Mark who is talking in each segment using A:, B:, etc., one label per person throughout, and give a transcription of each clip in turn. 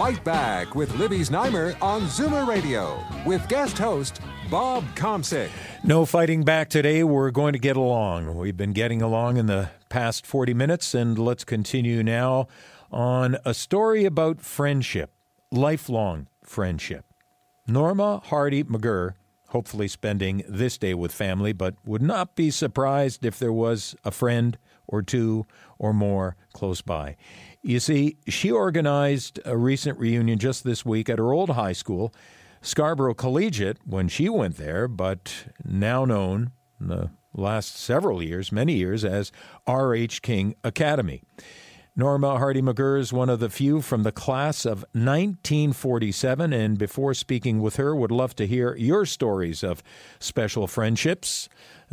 A: Fight Back with Libby Znaimer on Zoomer Radio with guest host Bob Komsic.
B: No fighting back today. We're going to get along. We've been getting along in the past 40 minutes, and let's continue now on a story about friendship, lifelong friendship. Norma Hardy McGurr, hopefully spending this day with family, but would not be surprised if there was a friend or two or more close by. You see, she organized a recent reunion just this week at her old high school, Scarborough Collegiate, when she went there, but now known in the last several years, many years, as R.H. King Academy. Norma Hardy McGurr is one of the few from the class of 1947, and before speaking with her, would love to hear your stories of special friendships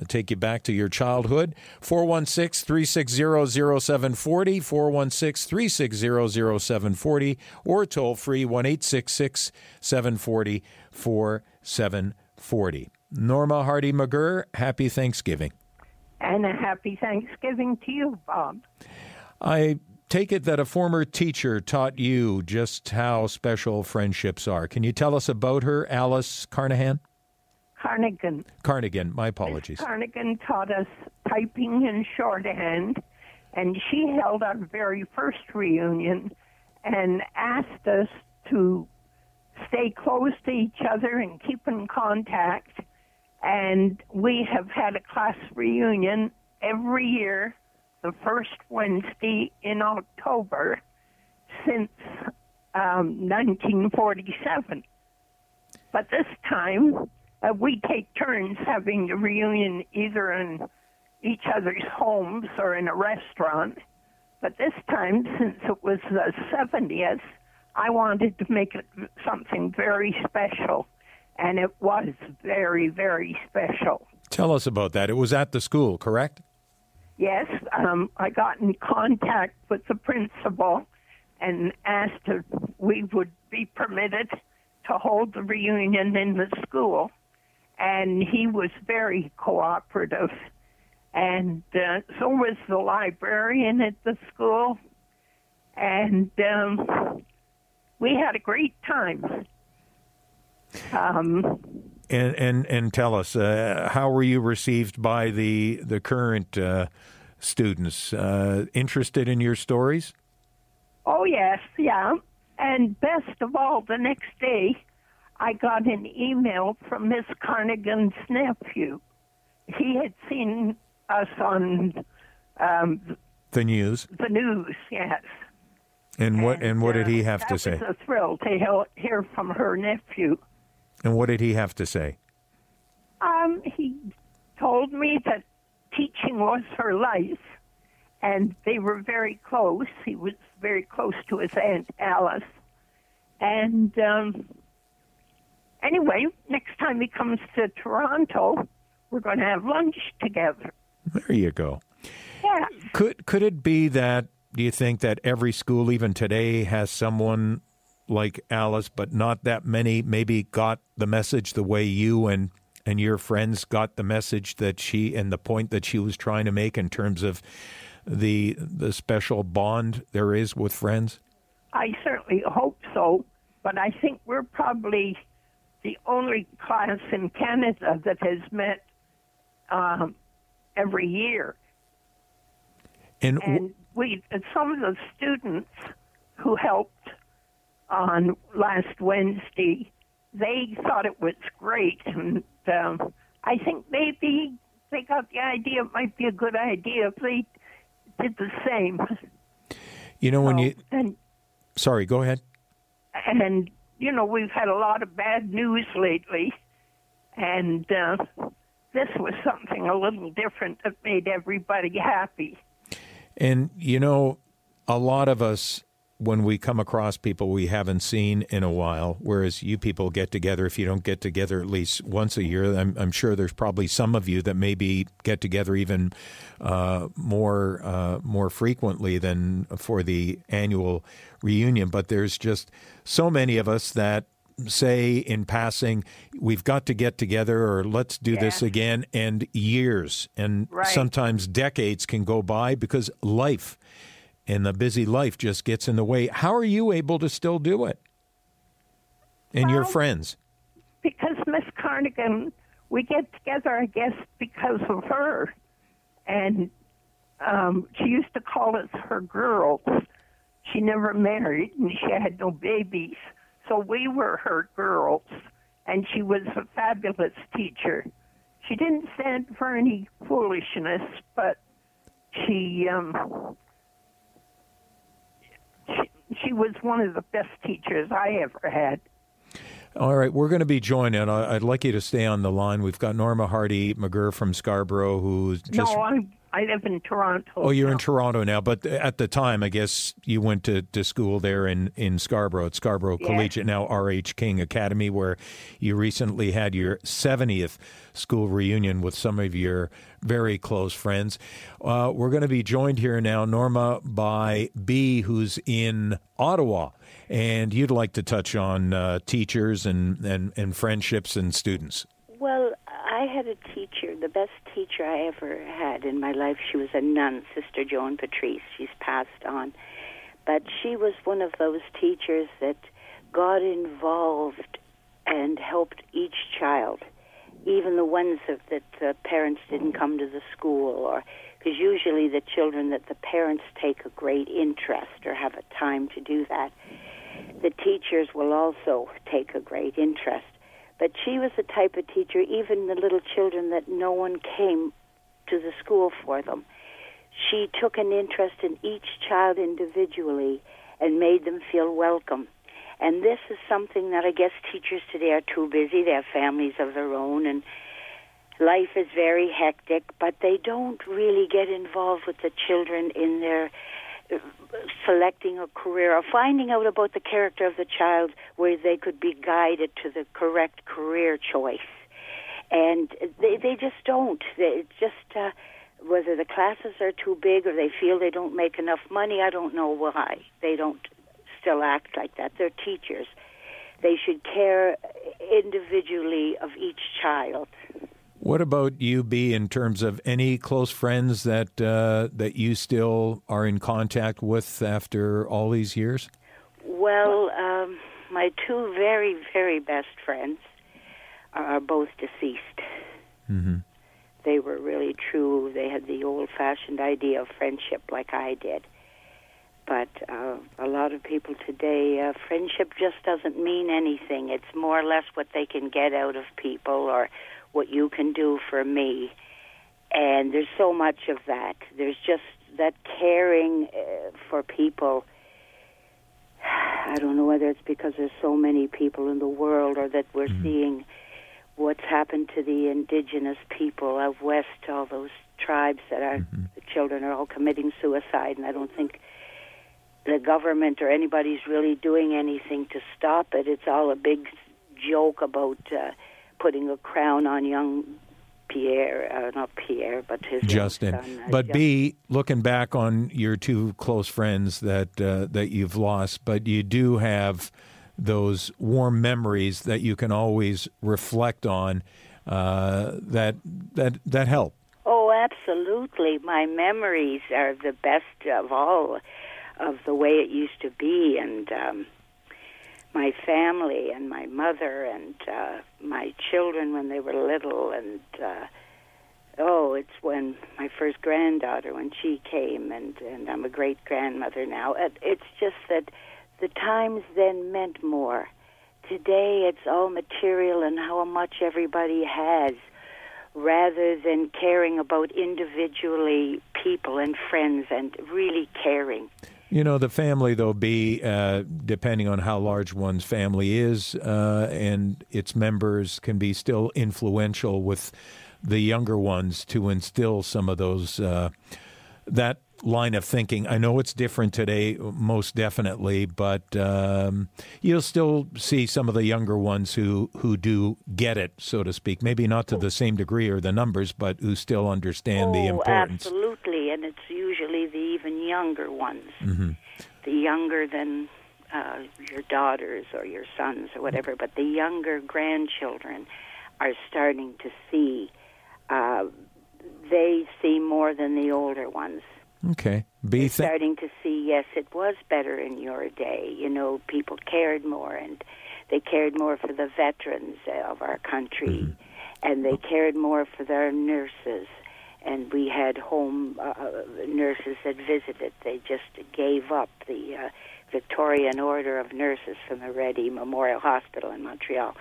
B: take you back to your childhood. 416 360 0740, 416 360 0740, or toll free 1 866 740 4740. Norma Hardy McGurr, happy Thanksgiving.
C: And a happy Thanksgiving to you, Bob.
B: I take it that a former teacher taught you just how special friendships are. Can you tell us about her, Alice Carnahan?
C: Carnegie.
B: Carnegie, my apologies.
C: Carnegie taught us typing in shorthand, and she held our very first reunion and asked us to stay close to each other and keep in contact. And we have had a class reunion every year, the first Wednesday in October, since um, 1947. But this time, uh, we take turns having the reunion either in each other's homes or in a restaurant. But this time, since it was the 70th, I wanted to make it something very special. And it was very, very special.
B: Tell us about that. It was at the school, correct?
C: Yes, um, I got in contact with the principal and asked if we would be permitted to hold the reunion in the school and he was very cooperative. And uh, so was the librarian at the school, and um, we had a great time. Um,
B: and and and tell us, uh, how were you received by the the current uh, students? Uh, interested in your stories?
C: Oh yes, yeah. And best of all, the next day I got an email from Miss Carnegie's nephew. He had seen us on um,
B: the news.
C: The news, yes.
B: And what and what did he have
C: uh,
B: to say?
C: Was a thrill to hear from her nephew.
B: And what did he have to say?
C: Um, he told me that teaching was her life, and they were very close. He was very close to his aunt Alice, and um, Anyway, next time he comes to Toronto, we're going to have lunch together.
B: There you go.
C: Yeah.
B: Could could it be that do you think that every school even today has someone like Alice but not that many maybe got the message the way you and and your friends got the message that she and the point that she was trying to make in terms of the the special bond there is with friends?
C: I certainly hope so, but I think we're probably the only class in Canada that has met um, every year.
B: And,
C: and we, some of the students who helped on last Wednesday, they thought it was great, and um, I think maybe they got the idea it might be a good idea if they did the same.
B: You know, when
C: so,
B: you.
C: And,
B: sorry, go ahead.
C: And you know, we've had a lot of bad news lately, and uh, this was something a little different that made everybody happy.
B: And, you know, a lot of us when we come across people we haven't seen in a while, whereas you people get together, if you don't get together at least once a year, I'm, I'm sure there's probably some of you that maybe get together even uh, more uh, more frequently than for the annual reunion. But there's just so many of us that say in passing, we've got to get together or let's do this again, and years and
C: Right.
B: sometimes decades can go by because life and the busy life just gets in the way. How are you able to still do it? And your friends?
C: because Miss Cardigan, we get together, I guess, because of her, and um, she used to call us her girls. She never married, and she had no babies, so we were her girls, and she was a fabulous teacher. She didn't stand for any foolishness, but she um, she, was one of the best teachers I ever had.
B: All right, we're going to be joined, I- I'd like you to stay on the line. We've got Norma Hardy McGurr from Scarborough, who's just.
C: no, I'm, I live in Toronto.
B: Oh, you're in. Toronto now, but at the time, I guess you went to, to school there in, in Scarborough, at Scarborough
C: Yes.
B: Collegiate, now R.H. King Academy, where you recently had your 70th school reunion with some of your very close friends. Uh, we're going to be joined here now, Norma, by B, who's in Ottawa. And you'd like to touch on uh, teachers and, and, and friendships and students.
D: Well, I had a teacher, the best teacher I ever had in my life. She was a nun, Sister Joan Patrice. She's passed on. But she was one of those teachers that got involved and helped each child, even the ones that, that the parents didn't come to the school, or because usually the children that the parents take a great interest or have a time to do that, the teachers will also take a great interest. But she was the type of teacher, even the little children that no one came to the school for them. She took an interest in each child individually and made them feel welcome. And this is something that I guess teachers today are too busy. They have families of their own and life is very hectic, but they don't really get involved with the children in their selecting a career or finding out about the character of the child where they could be guided to the correct career choice. And they they just don't. They just uh, whether the classes are too big or they feel they don't make enough money. I don't know why they don't still act like that. They're teachers. They should care individually of each child.
B: What about you, B, in terms of any close friends that uh, that you still are in contact with after all these years?
D: Well, um, my two very, very best friends are both deceased.
B: Mm-hmm.
D: They were really true. They had the old fashioned idea of friendship like I did. But uh, a lot of people today, uh, friendship just doesn't mean anything. It's more or less what they can get out of people or what you can do for me. And there's so much of that. There's just that caring uh, for people. I don't know whether it's because there's so many people in the world or that we're seeing what's happened to the indigenous people out west, all those tribes that are the children are all committing suicide, and I don't think the government or anybody's really doing anything to stop it. It's all a big joke about uh, putting a crown on young Pierre, uh, not Pierre, but his
B: Justin.
D: son, uh,
B: But
D: Justin.
B: B, looking back on your two close friends that uh, that you've lost, but you do have those warm memories that you can always reflect on uh, that that that help.
D: Oh, absolutely. My memories are the best of all of the way it used to be, and um, my family and my mother and uh, my children when they were little, and uh, oh, it's when my first granddaughter when she came, and and I'm a great grandmother now. It, it's just that the times then meant more. Today, it's all material and how much everybody has rather than caring about individually people and friends and really caring.
B: You know, the family, though, be uh, depending on how large one's family is, uh, and its members can be still influential with the younger ones to instill some of those uh, that line of thinking. I know it's different today, most definitely, but um, you'll still see some of the younger ones who, who do get it, so to speak. Maybe not to the same degree or the numbers, but who still understand
D: oh,
B: the importance.
D: Absolutely, and it's usually the even younger ones,
B: mm-hmm.
D: the younger than uh, your daughters or your sons or whatever, but the younger grandchildren are starting to see. Uh, they see more than the older ones.
B: Okay.
D: Be th- starting to see, yes, it was better in your day. You know, people cared more and they cared more for the veterans of our country mm-hmm. and they cared more for their nurses. And we had home uh, nurses that visited. They just gave up the uh, Victorian Order of Nurses from the Reddy Memorial Hospital in Montreal.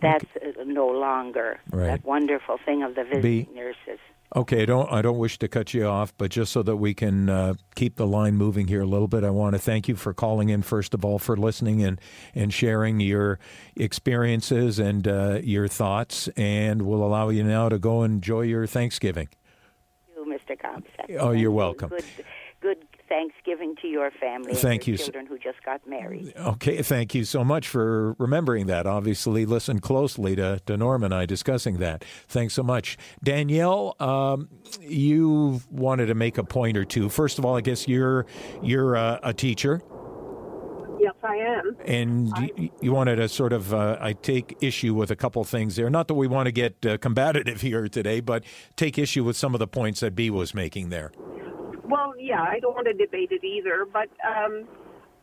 D: That's okay. uh, no longer right. that wonderful thing of the visiting Be- nurses.
B: Okay, I don't I don't wish to cut you off, but just so that we can uh, keep the line moving here a little bit, I want to thank you for calling in first of all, for listening and and sharing your experiences and uh, your thoughts, and we'll allow you now to go enjoy your Thanksgiving.
D: Thank you, Mr. Comstock.
B: Oh, you're welcome.
D: Good, good Thanksgiving to your family
B: thank
D: your
B: you.
D: children who just got married.
B: Okay, thank you so much for remembering that. Obviously, listen closely to, to Norm and I discussing that. Thanks so much. Danielle, um, you wanted to make a point or two. First of all, I guess you're, you're uh, a teacher.
E: Yes, I am.
B: And you, you, wanted to sort of, uh, I take issue with a couple things there. Not that we want to get uh, combative here today, but take issue with some of the points that B was making there.
E: Well, yeah, I don't want to debate it either, but um,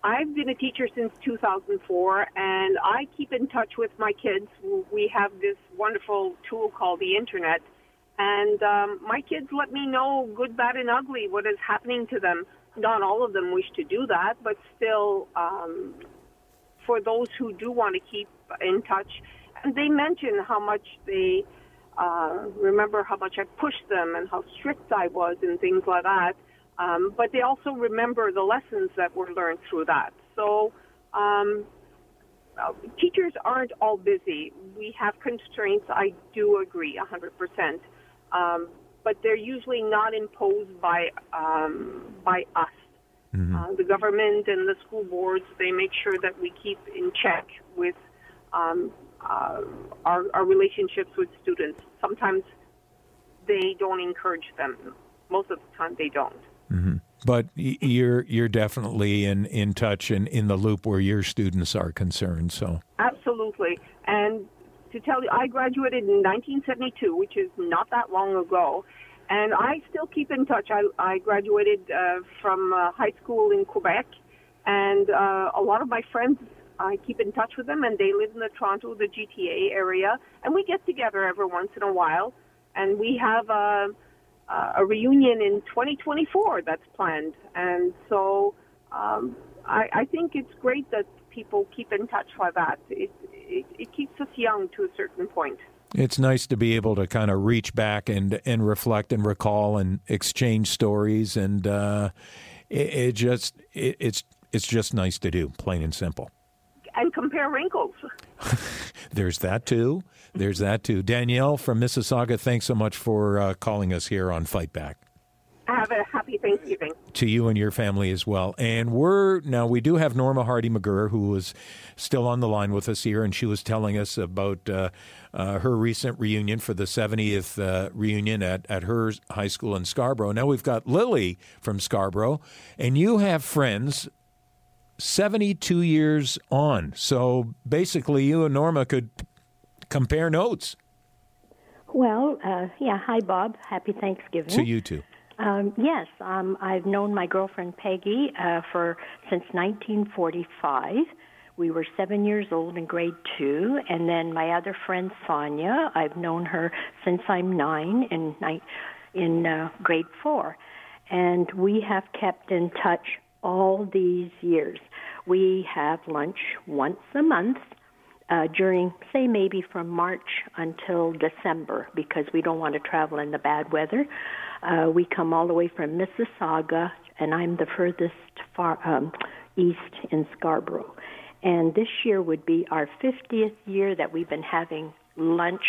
E: I've been a teacher since 2004, and I keep in touch with my kids. We have this wonderful tool called the internet, and um, my kids let me know good, bad, and ugly what is happening to them. Not all of them wish to do that, but still, um, for those who do want to keep in touch, and they mention how much they uh, remember how much I pushed them and how strict I was and things like that. Um, but they also remember the lessons that were learned through that. So um, uh, teachers aren't all busy. We have constraints. I do agree 100%. Um, but they're usually not imposed by um, by us. Mm-hmm. Uh, the government and the school boards they make sure that we keep in check with um, uh, our, our relationships with students. Sometimes they don't encourage them. Most of the time, they don't.
B: Mm-hmm. But you're you're definitely in, in touch and in the loop where your students are concerned. So
E: absolutely, and to tell you, I graduated in 1972, which is not that long ago, and I still keep in touch. I, I graduated uh, from uh, high school in Quebec, and uh, a lot of my friends, I keep in touch with them, and they live in the Toronto, the GTA area, and we get together every once in a while, and we have a. Uh, uh, a reunion in 2024 that's planned. And so um, I, I, think it's great that people keep in touch like that. It, it, it, keeps us young to a certain point.
B: It's nice to be able to kind of reach back and, and reflect and recall and exchange stories, and uh, it, it, just it's it's just nice to do, plain and simple.
E: And compare wrinkles.
B: There's that too. There's that too. Danielle from Mississauga, thanks so much for uh, calling us here on Fight Back.
E: Have a happy Thanksgiving.
B: To you and your family as well. And we're now, we do have Norma Hardy McGurr, who was still on the line with us here, and she was telling us about uh, uh, her recent reunion for the 70th uh, reunion at, at her high school in Scarborough. Now we've got Lily from Scarborough, and you have friends 72 years on. So basically, you and Norma could compare notes.
F: Well, uh, yeah. Hi, Bob. Happy Thanksgiving.
B: To you too.
F: Um, yes, um, I've known my girlfriend Peggy uh, for since 1945. We were seven years old in grade two, and then my other friend Sonia. I've known her since I'm nine in in uh, grade four, and we have kept in touch all these years. We have lunch once a month uh, during, say, maybe from March until December because we don't want to travel in the bad weather. Uh, we come all the way from Mississauga, and I'm the furthest far um, east in Scarborough. And this year would be our 50th year that we've been having lunch.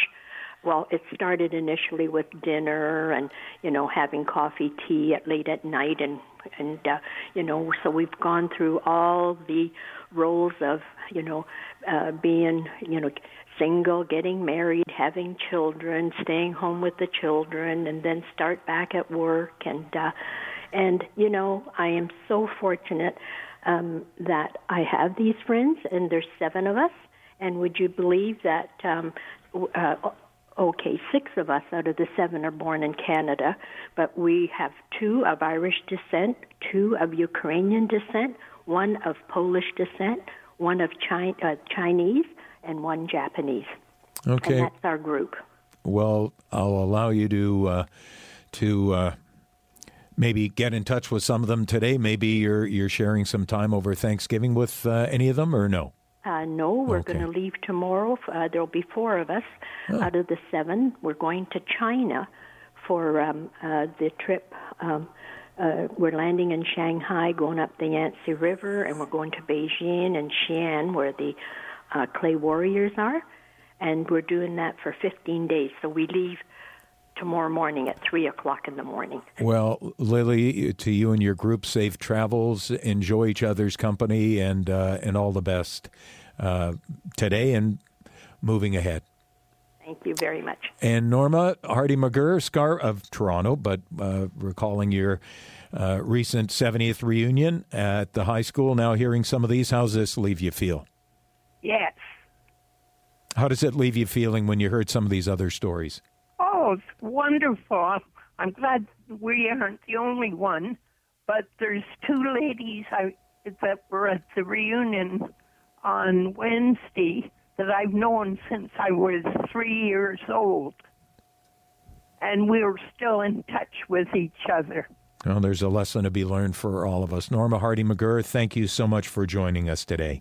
F: Well, it started initially with dinner and, you know, having coffee, tea at late at night and and uh, you know, so we've gone through all the roles of you know uh, being you know single, getting married, having children, staying home with the children, and then start back at work. And uh, and you know, I am so fortunate um, that I have these friends, and there's seven of us. And would you believe that? Um, uh, okay, six of us out of the seven are born in Canada, but we have two of Irish descent, two of Ukrainian descent, one of Polish descent, one of Chi- uh, Chinese, and one Japanese.
B: Okay.
F: And that's our group.
B: Well, I'll allow you to uh, to uh, maybe get in touch with some of them today. Maybe you're you're sharing some time over Thanksgiving with uh, any of them, or no?
F: Uh, no, we're
B: Okay.
F: going to leave tomorrow. Uh, there'll be four of us out of the seven. We're going to China for um, uh, the trip. Um, uh, we're landing in Shanghai, going up the Yangtze River, and we're going to Beijing and Xi'an, where the uh, clay warriors are. And we're doing that for 15 days. So we leave tomorrow morning at 3 o'clock in the morning.
B: Well, Lily, to you and your group, safe travels. Enjoy each other's company, and uh, and all the best uh, today and moving ahead.
F: Thank you very much.
B: And Norma Hardy McGurr, Scar of Toronto, but uh, recalling your uh, recent 70th reunion at the high school. Now hearing some of these, how's this leave you feel? How does it leave you feeling when you heard some of these other stories?
C: Oh, it's wonderful. I'm glad we aren't the only one, but there's two ladies I, that were at the reunion on Wednesday that I've known since I was three years old. And we're still in touch with each other.
B: Well, there's a lesson to be learned for all of us. Norma Hardy McGurr, thank you so much for joining us today.